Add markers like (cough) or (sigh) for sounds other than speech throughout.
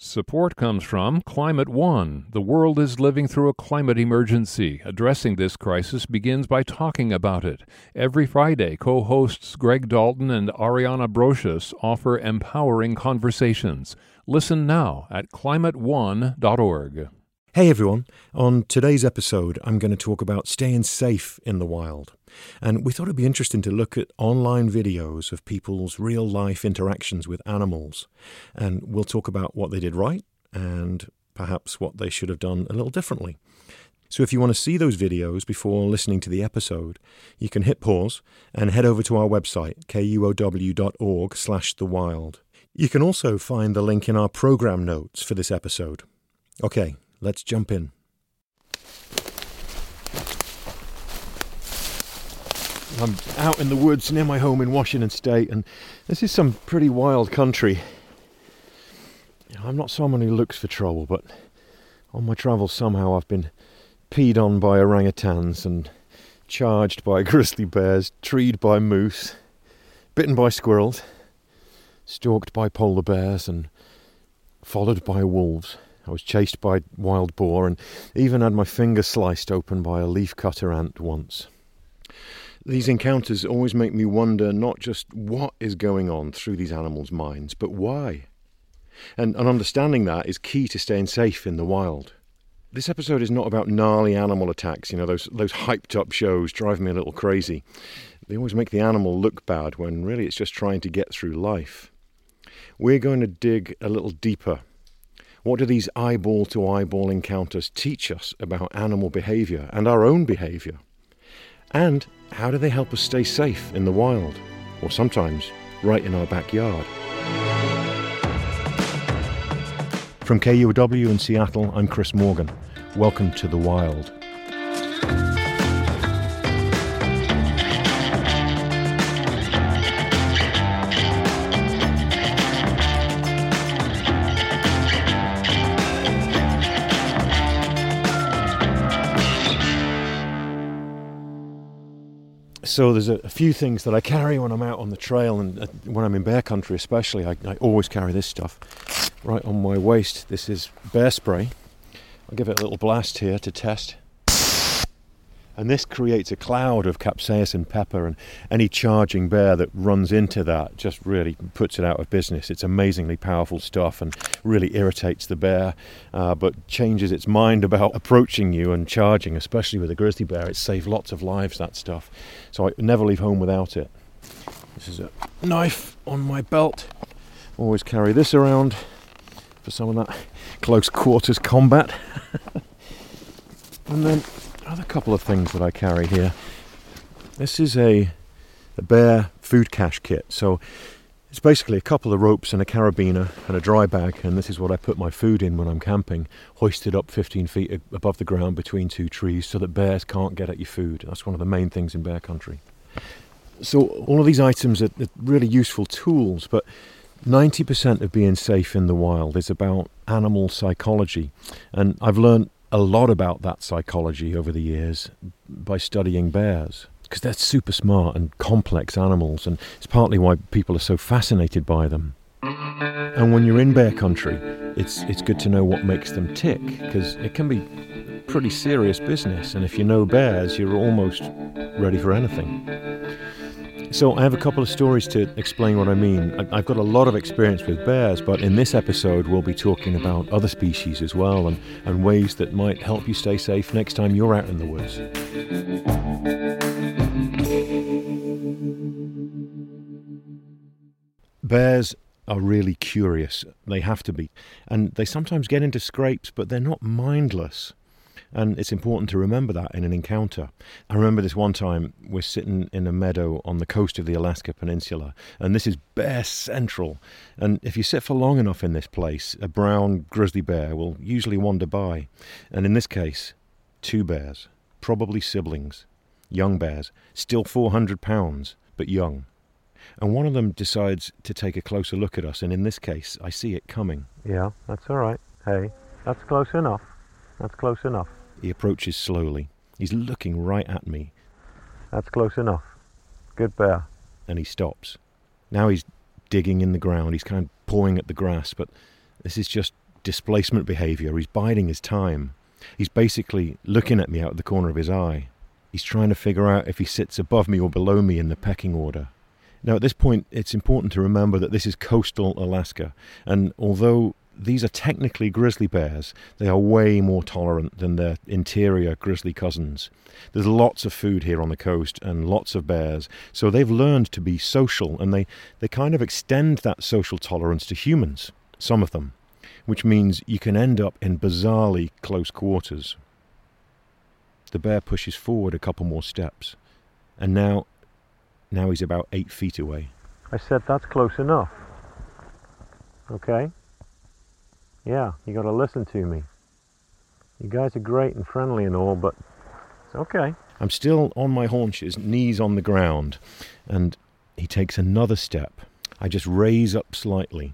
Support comes from Climate One. The world is living through a climate emergency. Addressing this crisis begins by talking about it. Every Friday, co hosts Greg Dalton and Ariana Brocious offer empowering conversations. Listen now at climateone.org. Hey everyone, on today's episode, I'm going to talk about staying safe in the wild. And we thought it'd be interesting to look at online videos of people's real life interactions with animals. And we'll talk about what they did right and perhaps what they should have done a little differently. So if you want to see those videos before listening to the episode, you can hit pause and head over to our website, kuow.org slash the wild. You can also find the link in our program notes for this episode. Okay, Let's jump in. I'm out in the woods near my home in Washington State, and this is some pretty wild country. I'm not someone who looks for trouble, but on my travels, somehow I've been peed on by orangutans and charged by (laughs) grizzly bears, treed by moose, bitten by squirrels, stalked by polar bears, and followed by wolves. I was chased by wild boar and even had my finger sliced open by a leafcutter ant once. These encounters always make me wonder not just what is going on through these animals' minds, but why. And, and understanding that is key to staying safe in the wild. This episode is not about gnarly animal attacks, you know, those, those hyped up shows drive me a little crazy. They always make the animal look bad when really it's just trying to get through life. We're going to dig a little deeper what do these eyeball to eyeball encounters teach us about animal behavior and our own behavior? And how do they help us stay safe in the wild, or sometimes right in our backyard? From KUOW in Seattle, I'm Chris Morgan. Welcome to the wild. So there's a, few things that I carry when I'm out on the trail and uh, when I'm in bear country, especially. I, I, always carry this stuff right on my waist. This is bear spray. I'll give it a little blast here to test. And this creates a cloud of capsaicin pepper, and any charging bear that runs into that just really puts it out of business. It's amazingly powerful stuff and really irritates the bear, uh, but changes its mind about approaching you and charging, especially with a grizzly bear. It saves lots of lives, that stuff. So I never leave home without it. This is a knife on my belt. Always carry this around for some of that close quarters combat. (laughs) and then other couple of things that I carry here. This is a, a bear food cache kit. So it's basically a couple of ropes and a carabiner and a dry bag, and this is what I put my food in when I'm camping, hoisted up 15 feet above the ground between two trees so that bears can't get at your food. That's one of the main things in bear country. So all of these items are, are really useful tools, but 90% of being safe in the wild is about animal psychology. And I've learned a lot about that psychology over the years by studying bears because they're super smart and complex animals, and it's partly why people are so fascinated by them. And when you're in bear country, it's it's good to know what makes them tick because it can be pretty serious business, and if you know bears, you're almost ready for anything. So, I have a couple of stories to explain what I mean. I've got a lot of experience with bears, but in this episode, we'll be talking about other species as well and, and ways that might help you stay safe next time you're out in the woods. Bears are really curious. They have to be. And they sometimes get into scrapes, but they're not mindless. And it's important to remember that in an encounter. I remember this one time we're sitting in a meadow on the coast of the Alaska Peninsula, and this is bear central. And if you sit for long enough in this place, a brown grizzly bear will usually wander by. And in this case, two bears, probably siblings, young bears, still 400 pounds, but young. And one of them decides to take a closer look at us, and in this case, I see it coming. Yeah, that's all right. Hey, that's close enough. That's close enough. He approaches slowly. He's looking right at me. That's close enough. Good bear. And he stops. Now he's digging in the ground. He's kind of pawing at the grass, but this is just displacement behavior. He's biding his time. He's basically looking at me out of the corner of his eye. He's trying to figure out if he sits above me or below me in the pecking order. Now, at this point, it's important to remember that this is coastal Alaska, and although these are technically grizzly bears, they are way more tolerant than their interior grizzly cousins. There's lots of food here on the coast and lots of bears, so they've learned to be social and they, they kind of extend that social tolerance to humans, some of them, which means you can end up in bizarrely close quarters. The bear pushes forward a couple more steps, and now, now he's about eight feet away. I said that's close enough. Okay? Yeah, you gotta listen to me. You guys are great and friendly and all, but it's okay. I'm still on my haunches, knees on the ground, and he takes another step. I just raise up slightly,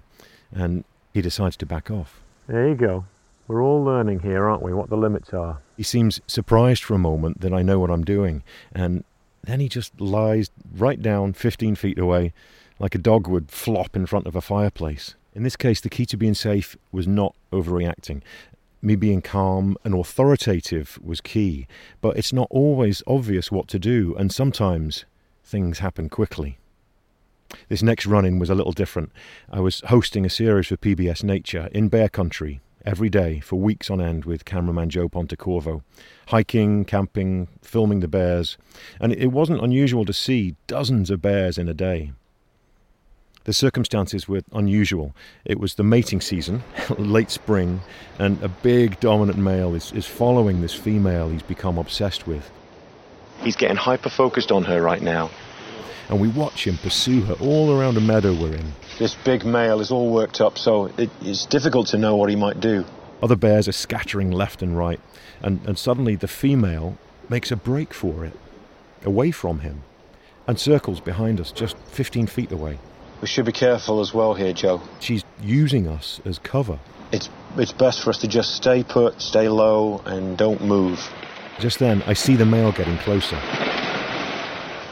and he decides to back off. There you go. We're all learning here, aren't we, what the limits are. He seems surprised for a moment that I know what I'm doing, and then he just lies right down 15 feet away, like a dog would flop in front of a fireplace. In this case, the key to being safe was not overreacting. Me being calm and authoritative was key, but it's not always obvious what to do, and sometimes things happen quickly. This next run in was a little different. I was hosting a series for PBS Nature in bear country every day for weeks on end with cameraman Joe Pontecorvo, hiking, camping, filming the bears, and it wasn't unusual to see dozens of bears in a day. The circumstances were unusual. It was the mating season, (laughs) late spring, and a big dominant male is, is following this female he's become obsessed with. He's getting hyper focused on her right now. And we watch him pursue her all around a meadow we're in. This big male is all worked up, so it, it's difficult to know what he might do. Other bears are scattering left and right, and, and suddenly the female makes a break for it, away from him, and circles behind us just 15 feet away. We should be careful as well here, Joe. She's using us as cover. It's it's best for us to just stay put, stay low, and don't move. Just then, I see the male getting closer.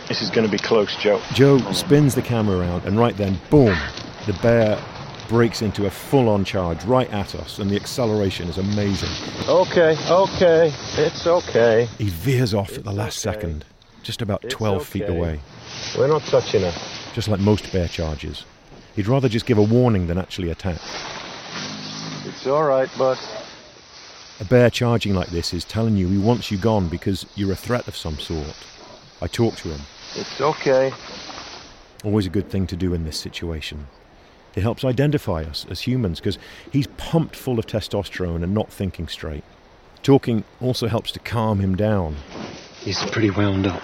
This is going to be close, Joe. Joe spins the camera around, and right then, boom, the bear breaks into a full on charge right at us, and the acceleration is amazing. Okay, okay, it's okay. He veers off at the last okay. second, just about it's 12 okay. feet away. We're not touching her just like most bear charges. He'd rather just give a warning than actually attack. It's all right, boss. A bear charging like this is telling you he wants you gone because you're a threat of some sort. I talk to him. It's okay. Always a good thing to do in this situation. It helps identify us as humans because he's pumped full of testosterone and not thinking straight. Talking also helps to calm him down. He's pretty wound up.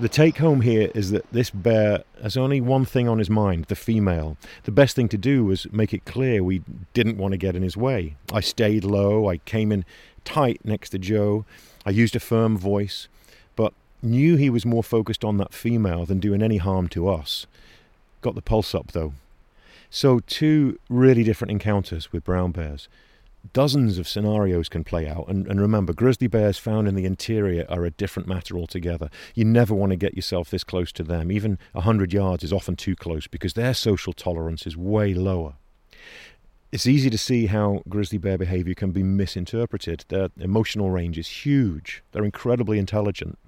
The take home here is that this bear has only one thing on his mind the female. The best thing to do was make it clear we didn't want to get in his way. I stayed low, I came in tight next to Joe, I used a firm voice, but knew he was more focused on that female than doing any harm to us. Got the pulse up though. So, two really different encounters with brown bears dozens of scenarios can play out. And, and, remember, grizzly bears found in the interior are a different matter altogether. You never want to get yourself this close to them. Even 100 yards is often too close because their social tolerance is way lower. It's easy to see how grizzly bear behavior can be misinterpreted. Their emotional range is huge, they're incredibly intelligent.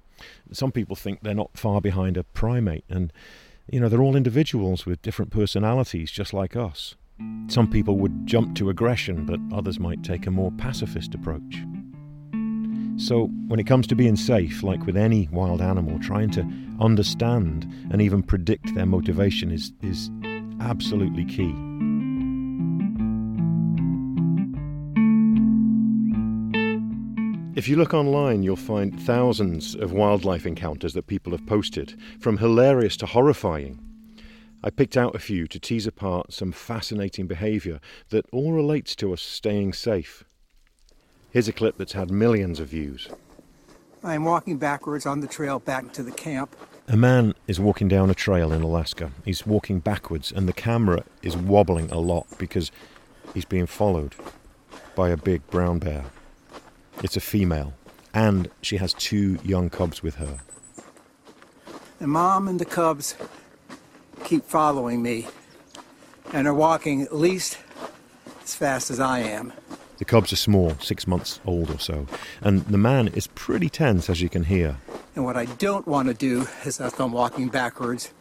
Some people think they're not far behind a primate, and you know, they're all individuals with different personalities, just like us. Some people would jump to aggression, but others might take a more pacifist approach. So, when it comes to being safe, like with any wild animal, trying to understand and even predict their motivation is, is absolutely key. If you look online, you'll find thousands of wildlife encounters that people have posted, from hilarious to horrifying. I picked out a few to tease apart some fascinating behaviour that all relates to us staying safe. Here's a clip that's had millions of views. I am walking backwards on the trail back to the camp. A man is walking down a trail in Alaska. He's walking backwards, and the camera is wobbling a lot because he's being followed by a big brown bear. It's a female, and she has two young cubs with her. The mom and the cubs keep following me. and are walking at least as fast as I am. The cubs are small, six months old or so, and the man is pretty tense, as you can hear. And what I don't want to do, as I'm walking backwards,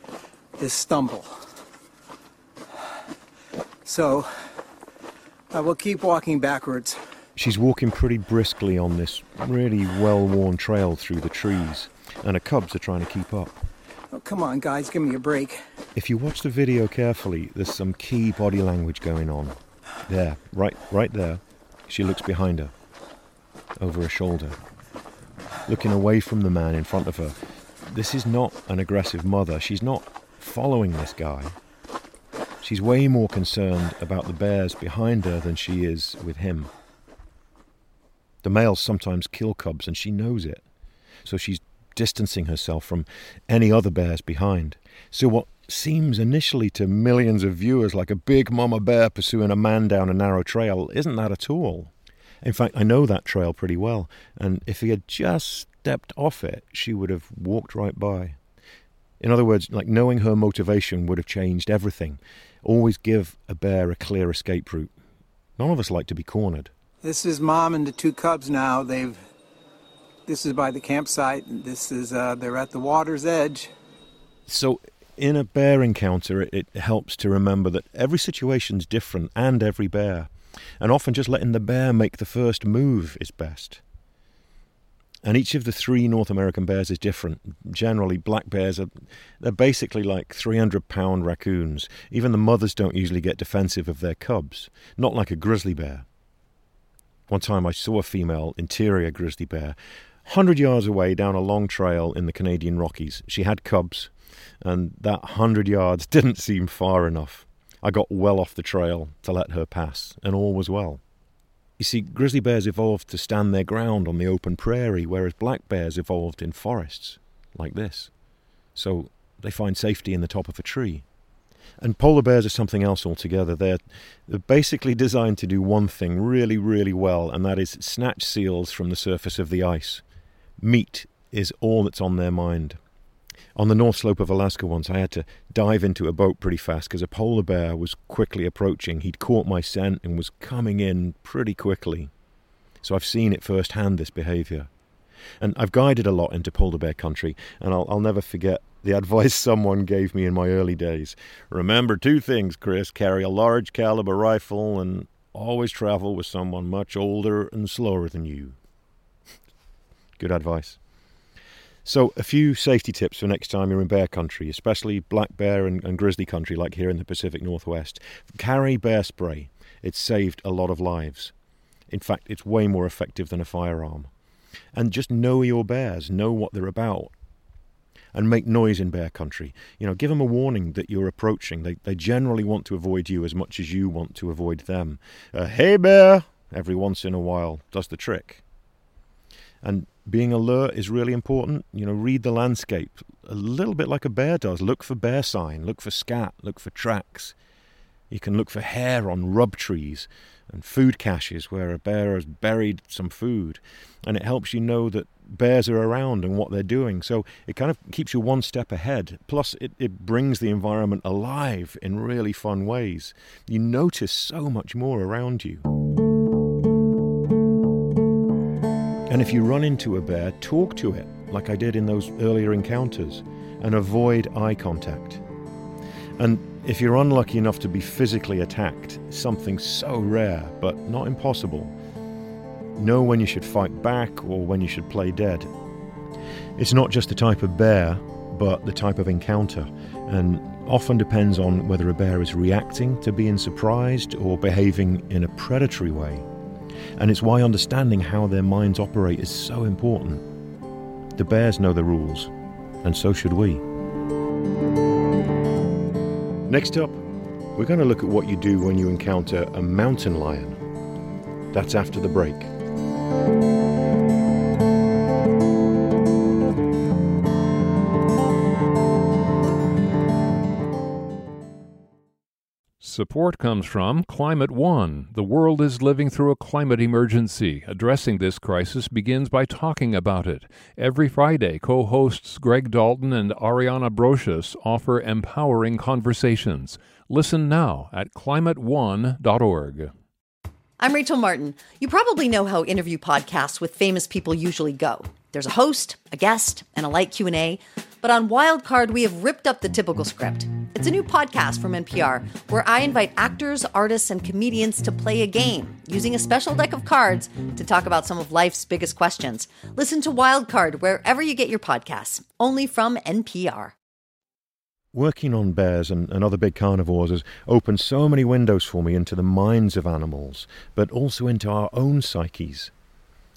is stumble. So I will keep walking backwards. She's walking pretty briskly on this really well worn trail through the trees, and her cubs are trying to keep up. Oh, come on, guys, give me a break. If you watch the video carefully, there's some key body language going on. There, right, right there. She looks behind her, over her shoulder, looking away from the man in front of her. This is not an aggressive mother. She's not following this guy. She's way more concerned about the bears behind her than she is with him. The males sometimes kill cubs, and she knows it. So she's distancing herself from any other bears behind. So, what seems initially to millions of viewers like a big mama bear pursuing a man down a narrow trail isn't that at all. In fact, I know that trail pretty well, and if he had just stepped off it, she would have walked right by. In other words, like knowing her motivation would have changed everything. Always give a bear a clear escape route. None of us like to be cornered. This is mom and the two cubs now. They've. This is by the campsite. This is. Uh, they're at the water's edge. So, in a bear encounter, it, it helps to remember that every situation's different and every bear. And often just letting the bear make the first move is best. And each of the three North American bears is different. Generally, black bears are they're basically like 300 pound raccoons. Even the mothers don't usually get defensive of their cubs, not like a grizzly bear. One time I saw a female interior grizzly bear 100 yards away down a long trail in the Canadian Rockies. She had cubs, and that 100 yards didn't seem far enough. I got well off the trail to let her pass, and all was well. You see, grizzly bears evolved to stand their ground on the open prairie, whereas black bears evolved in forests, like this. So they find safety in the top of a tree. And polar bears are something else altogether. They're, they're basically designed to do one thing really, really well, and that is snatch seals from the surface of the ice. Meat is all that's on their mind. On the north slope of Alaska once, I had to dive into a boat pretty fast because a polar bear was quickly approaching. He'd caught my scent and was coming in pretty quickly. So I've seen it firsthand, this behaviour. And I've guided a lot into polar bear country, and I'll, I'll never forget the (laughs) advice someone gave me in my early days. Remember two things, Chris carry a large caliber rifle and always travel with someone much older and slower than you. (laughs) Good advice. So, a few safety tips for next time you're in bear country, especially black bear and, and, grizzly country like here in the Pacific Northwest. Carry bear spray. It's saved a lot of lives. In fact, it's way more effective than a firearm. And just know your bears, know what they're about. And make noise in bear country. You know, give them a warning that you're approaching. They, they generally want to avoid you as much as you want to avoid them. Uh, hey, bear! Every once in a while does the trick. And being alert is really important. You know, read the landscape a little bit like a bear does. Look for bear sign, look for scat, look for tracks. You can look for hair on rub trees and food caches where a bear has buried some food. And it helps you know that bears are around and what they're doing. So it kind of keeps you one step ahead. Plus, it, it brings the environment alive in really fun ways. You notice so much more around you. And if you run into a bear, talk to it, like I did in those earlier encounters, and avoid eye contact. And if you're unlucky enough to be physically attacked, something so rare but not impossible, know when you should fight back or when you should play dead. It's not just the type of bear, but the type of encounter, and often depends on whether a bear is reacting to being surprised or behaving in a predatory way. And it's why understanding how their minds operate is so important. The bears know the rules, and so should we. Next up, we're going to look at what you do when you encounter a mountain lion. That's after the break. Support comes from Climate One. The world is living through a climate emergency. Addressing this crisis begins by talking about it. Every Friday, co hosts Greg Dalton and Ariana Brocious offer empowering conversations. Listen now at climateone.org. I'm Rachel Martin. You probably know how interview podcasts with famous people usually go. There's a host, a guest, and a light Q&A. But on Wildcard, we have ripped up the typical script. It's a new podcast from NPR where I invite actors, artists, and comedians to play a game using a special deck of cards to talk about some of life's biggest questions. Listen to Wildcard wherever you get your podcasts, only from NPR. Working on bears and, and other big carnivores has opened so many windows for me into the minds of animals, but also into our own psyches.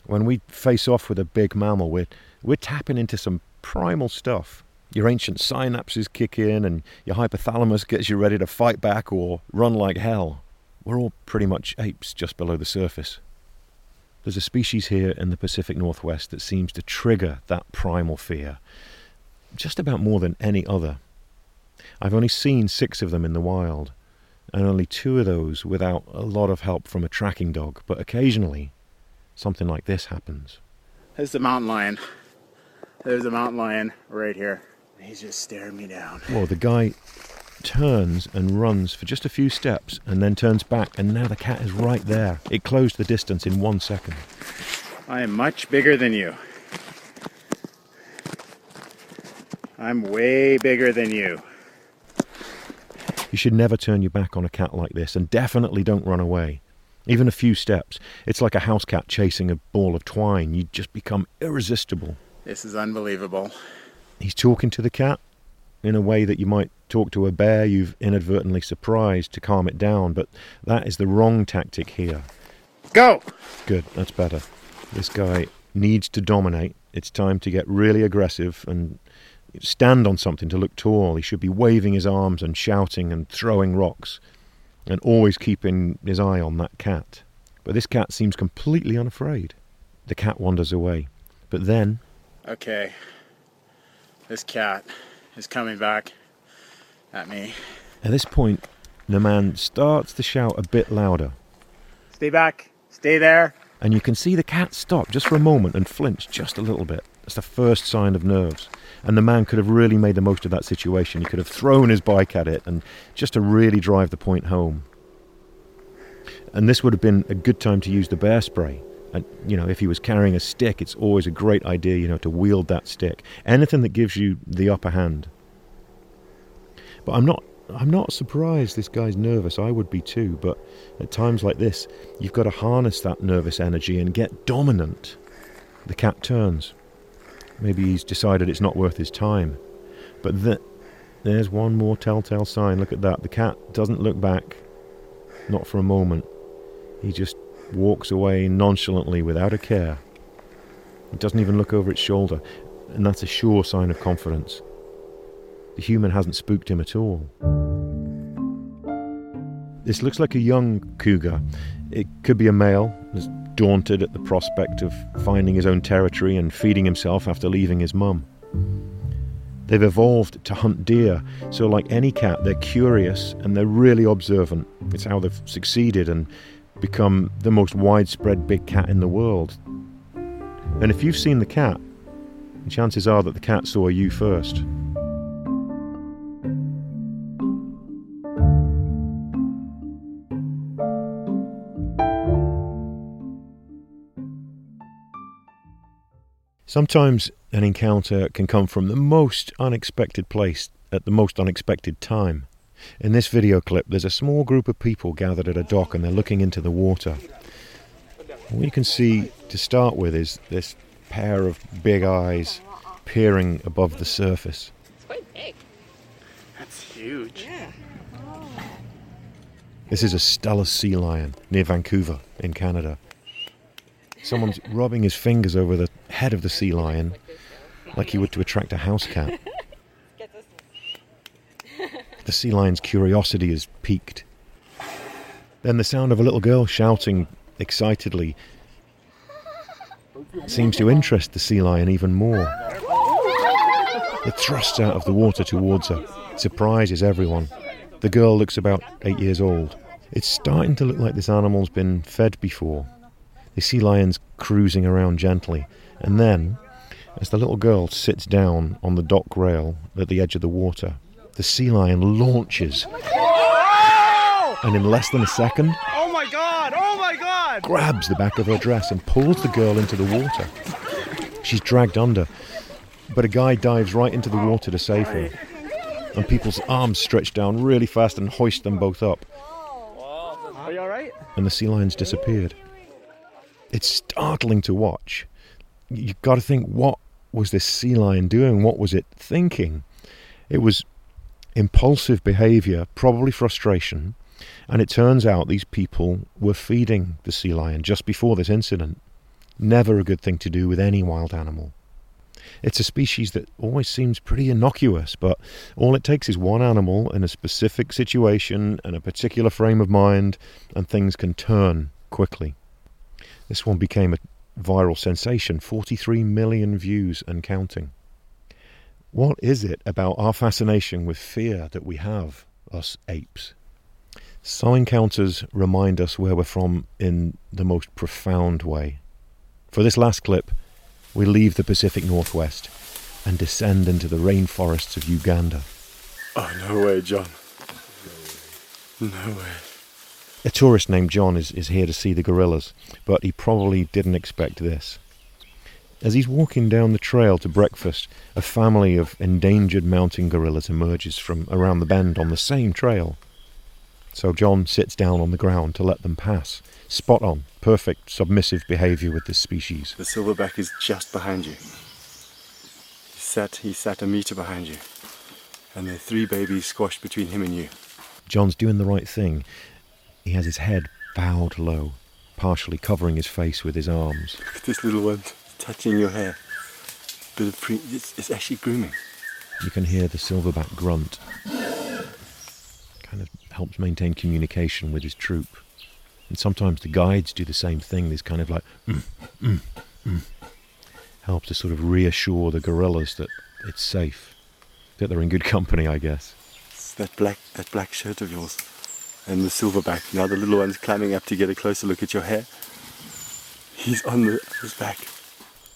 When we face off with a big mammal, we're, we're tapping into some primal stuff. Your ancient synapses kick in, and your hypothalamus gets you ready to fight back or run like hell. We're all pretty much apes just below the surface. There's a species here in the Pacific Northwest that seems to trigger that primal fear, just about more than any other. I've only seen six of them in the wild, and only two of those without a lot of help from a tracking dog, but occasionally something like this happens. There's the mountain lion. There's a mountain lion right here. He's just staring me down. Well, the guy turns and runs for just a few steps and then turns back, and now the cat is right there. It closed the distance in one second. I am much bigger than you. I'm way bigger than you. You should never turn your back on a cat like this, and definitely don't run away. Even a few steps. It's like a house cat chasing a ball of twine. You just become irresistible. This is unbelievable. He's talking to the cat in a way that you might talk to a bear you've inadvertently surprised to calm it down, but that is the wrong tactic here. Go! Good, that's better. This guy needs to dominate. It's time to get really aggressive and stand on something to look tall. He should be waving his arms and shouting and throwing rocks and always keeping his eye on that cat. But this cat seems completely unafraid. The cat wanders away. But then. Okay. This cat is coming back at me. At this point, the man starts to shout a bit louder. Stay back. Stay there. And you can see the cat stop just for a moment and flinch just a little bit. That's the first sign of nerves. And the man could have really made the most of that situation. He could have thrown his bike at it and just to really drive the point home. And this would have been a good time to use the bear spray. And, you know, if he was carrying a stick, it's always a great idea, you know, to wield that stick. Anything that gives you the upper hand. But I'm not I'm not surprised this guy's nervous. I would be too, but at times like this, you've got to harness that nervous energy and get dominant. The cat turns. Maybe he's decided it's not worth his time. But th- there's one more telltale sign. Look at that. The cat doesn't look back. Not for a moment. He just walks away nonchalantly without a care. It doesn't even look over its shoulder, and that's a sure sign of confidence. The human hasn't spooked him at all. This looks like a young cougar. It could be a male, as daunted at the prospect of finding his own territory and feeding himself after leaving his mum. They've evolved to hunt deer, so like any cat, they're curious and they're really observant. It's how they've succeeded and become the most widespread big cat in the world. And if you've seen the cat, chances are that the cat saw you first. Sometimes an encounter can come from the most unexpected place at the most unexpected time. In this video clip, there's a small group of people gathered at a dock and they're looking into the water. What you can see to start with is this pair of big eyes peering above the surface. It's quite big. That's huge. Yeah. This is a Steller sea lion near Vancouver in Canada. Someone's rubbing his fingers over the head of the sea lion like he would to attract a house cat. The sea lion's curiosity is piqued. Then the sound of a little girl shouting excitedly seems to interest the sea lion even more. It thrusts out of the water towards her, surprises everyone. The The girl looks about eight years old. It's starting to look like this animal's been fed before. The sea lion's cruising around gently, and then, as the little girl sits down on the dock rail at the edge of the water, the sea lion launches. Oh and in less than a second, Oh my god! Oh my god! grabs the back of her dress and pulls the girl into the water. She's dragged under, but a guy dives right into the water to save her. And people's arms stretch down really fast and hoist them both up. Are you alright? and the sea lions disappeared. It's startling to watch. You've got to think what was this sea lion doing? What was it thinking? It was impulsive behavior, probably frustration, and it turns out these people were feeding the sea lion just before this incident. Never a good thing to do with any wild animal. It's a species that always seems pretty innocuous, but all it takes is one animal in a specific situation and a particular frame of mind, and things can turn quickly. This one became a viral sensation 43 million views and counting. What is it about our fascination with fear that we have, us apes? Some encounters remind us where we're from in the most profound way. For this last clip, we leave the Pacific Northwest and descend into the rainforests of Uganda. Oh, no way, John. No way. A tourist named John is, is here to see the gorillas, but he probably didn't expect this. As he's walking down the trail to breakfast, a family of endangered mountain gorillas emerges from around the bend on the same trail. So John sits down on the ground to let them pass. Spot on, perfect submissive behavior with this species. The silverback is just behind you. He sat, he sat a meter behind you. And there are three babies squashed between him and you. John's doing the right thing. He has his head bowed low, partially covering his face with his arms. Look at this little one touching your hair. Bit of pre- it's, it's actually grooming. You can hear the silverback grunt. Kind of helps maintain communication with his troop. And sometimes the guides do the same thing. There's kind of like, mm, mm, mm. helps to sort of reassure the gorillas that it's safe, that they're in good company, I guess. It's that black, that black shirt of yours. And the silverback. Now the little one's climbing up to get a closer look at your hair. He's on the, his back.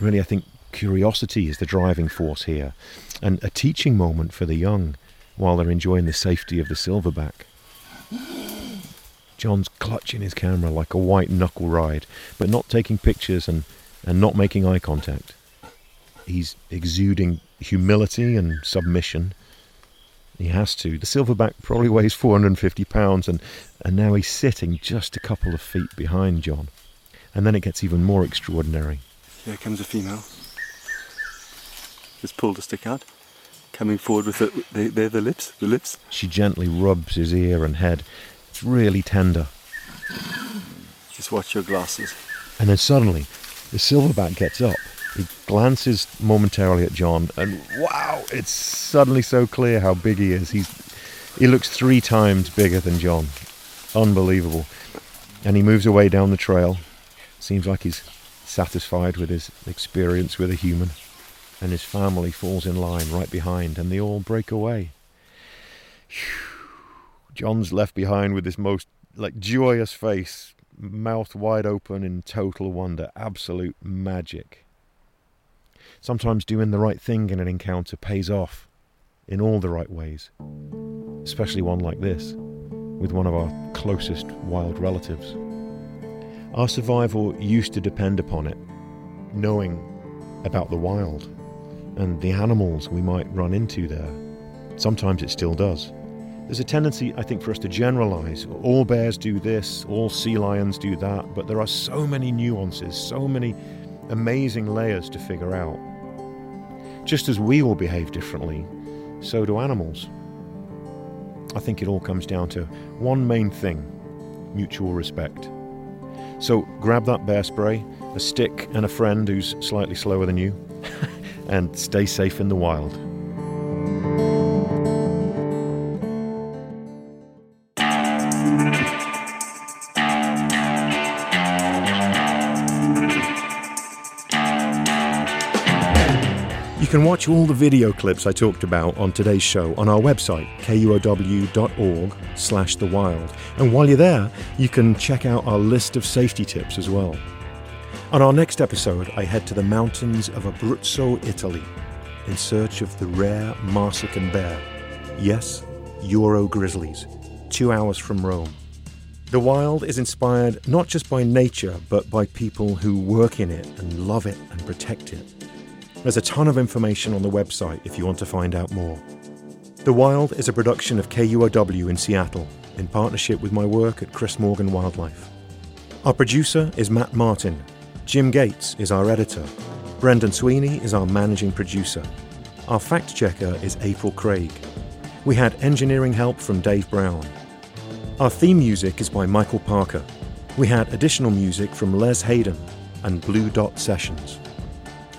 Really, I think curiosity is the driving force here, and a teaching moment for the young while they're enjoying the safety of the silverback. John's clutching his camera like a white knuckle ride, but not taking pictures and, and not making eye contact. He's exuding humility and submission. He has to. The silverback probably weighs 450 pounds, and, and now he's sitting just a couple of feet behind John. And then it gets even more extraordinary. Here comes a female. Just pulled a stick out. Coming forward with the, they, they're the lips, the lips. She gently rubs his ear and head. It's really tender. Just watch your glasses. And then suddenly, the silverback gets up. He glances momentarily at John, and wow, it's suddenly so clear how big he is. He's he looks three times bigger than John. Unbelievable. And he moves away down the trail. Seems like he's satisfied with his experience with a human. And his family falls in line right behind, and they all break away. John's left behind with this most like joyous face, mouth wide open in total wonder, absolute magic. Sometimes doing the right thing in an encounter pays off in all the right ways, especially one like this, with one of our closest wild relatives. Our survival used to depend upon it, knowing about the wild and the animals we might run into there. Sometimes it still does. There's a tendency, I think, for us to generalize. All bears do this, all sea lions do that, but there are so many nuances, so many amazing layers to figure out. Just as we all behave differently, so do animals. I think it all comes down to one main thing mutual respect. So grab that bear spray, a stick, and a friend who's slightly slower than you, (laughs) and stay safe in the wild. Can watch all the video clips I talked about on today's show on our website, kuow.org slash the wild. And while you're there, you can check out our list of safety tips as well. On our next episode, I head to the mountains of Abruzzo, Italy, in search of the rare Marsican bear. Yes, Euro grizzlies, two hours from Rome. The wild is inspired not just by nature, but by people who work in it and love it and protect it. There's a ton of information on the website if you want to find out more. The Wild is a production of KUOW in Seattle in partnership with my work at Chris Morgan Wildlife. Our producer is Matt Martin. Jim Gates is our editor. Brendan Sweeney is our managing producer. Our fact checker is April Craig. We had engineering help from Dave Brown. Our theme music is by Michael Parker. We had additional music from Les Hayden and Blue Dot Sessions.